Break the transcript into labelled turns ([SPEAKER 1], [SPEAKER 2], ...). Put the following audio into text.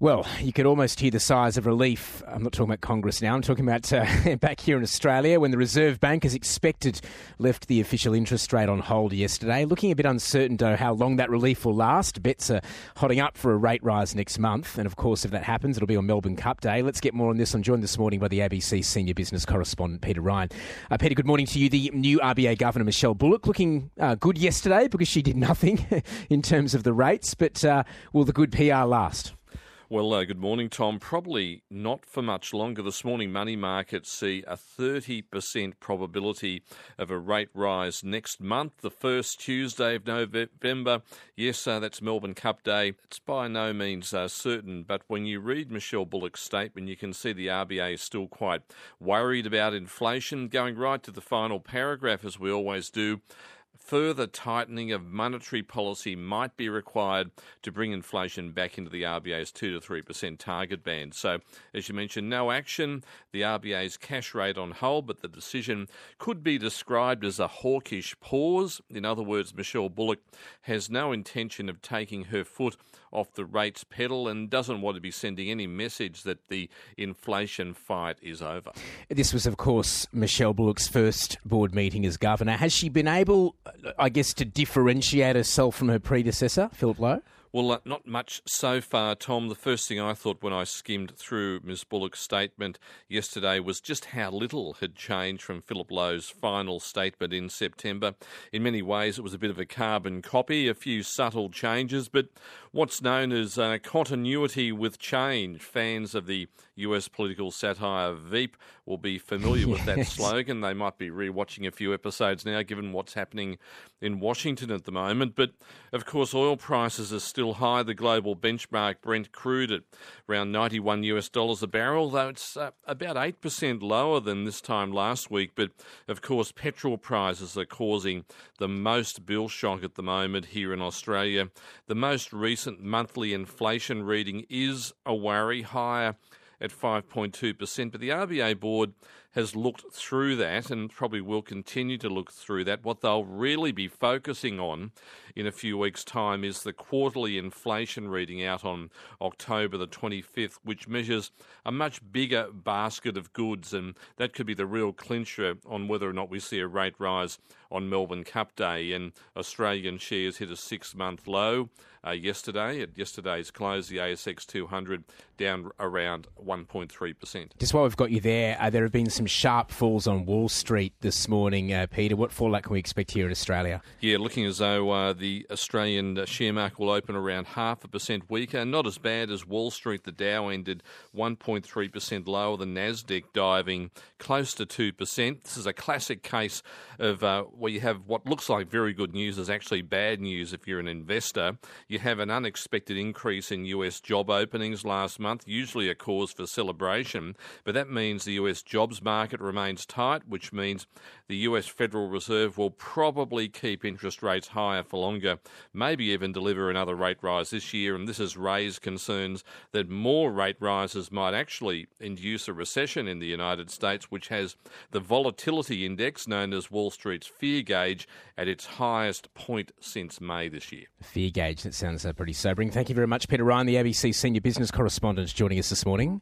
[SPEAKER 1] Well, you could almost hear the sighs of relief. I'm not talking about Congress now. I'm talking about uh, back here in Australia when the Reserve Bank, as expected, left the official interest rate on hold yesterday. Looking a bit uncertain, though, how long that relief will last. Bets are hotting up for a rate rise next month. And of course, if that happens, it'll be on Melbourne Cup Day. Let's get more on this. I'm joined this morning by the ABC senior business correspondent, Peter Ryan. Uh, Peter, good morning to you. The new RBA Governor, Michele Bullock, looking uh, good yesterday because she did nothing in terms of the rates. But uh, will the good PR last?
[SPEAKER 2] Well, uh, good morning, Tom. Probably not for much longer. This morning, money markets see a 30% probability of a rate rise next month, the first Tuesday of November. Yes, uh, that's Melbourne Cup Day. It's by no means uh, certain, but when you read Michele Bullock's statement, you can see the RBA is still quite worried about inflation. Going right to the final paragraph, as we always do, further tightening of monetary policy might be required to bring inflation back into the RBA's 2 to 3% target band. So, as you mentioned, no action, the RBA's cash rate on hold, but the decision could be described as a hawkish pause. In other words, Michele Bullock has no intention of taking her foot off the rates pedal and doesn't want to be sending any message that the inflation fight is over.
[SPEAKER 1] This was, of course, Michele Bullock's first board meeting as governor. Has she been able I guess, to differentiate herself from her predecessor, Philip Lowe?
[SPEAKER 2] Well, uh, not much so far, Tom. The first thing I thought when I skimmed through Ms. Bullock's statement yesterday was just how little had changed from Philip Lowe's final statement in September. In many ways, it was a bit of a carbon copy, a few subtle changes, but what's known as uh, continuity with change. Fans of the US political satire Veep will be familiar yes. with that slogan. They might be rewatching a few episodes now, given what's happening in Washington at the moment. But of course, oil prices are still high. The global benchmark Brent crude at around 91 US dollars a barrel, though it's uh, about 8% lower than this time last week. But of course, petrol prices are causing the most bill shock at the moment here in Australia. The most recent monthly inflation reading is a worry, higher at 5.2%. But the RBA board has looked through that and probably will continue to look through that. What they'll really be focusing on in a few weeks' time is the quarterly inflation reading out on October the 25th, which measures a much bigger basket of goods, and that could be the real clincher on whether or not we see a rate rise on Melbourne Cup Day. And Australian shares hit a six month low uh, yesterday. At yesterday's close, the ASX 200 down around 1.3%.
[SPEAKER 1] Just while we've got you there, uh, there have been some sharp falls on Wall Street this morning, uh, Peter. What fallout can we expect here in Australia?
[SPEAKER 2] Yeah, looking as though uh, the Australian share market will open around half a percent weaker. Not as bad as Wall Street. The Dow ended 1.3% lower. The Nasdaq diving close to 2%. This is a classic case of uh, where you have what looks like very good news is actually bad news if you're an investor. You have an unexpected increase in US job openings last month, usually a cause for celebration, but that means the US jobs market remains tight, which means the US Federal Reserve will probably keep interest rates higher for longer, maybe even deliver another rate rise this year. And this has raised concerns that more rate rises might actually induce a recession in the United States, which has the volatility index known as Wall Street's fear gauge at its highest point since May this year.
[SPEAKER 1] Fear gauge, that sounds uh, pretty sobering. Thank you very much, Peter Ryan, the ABC senior business correspondent, joining us this morning.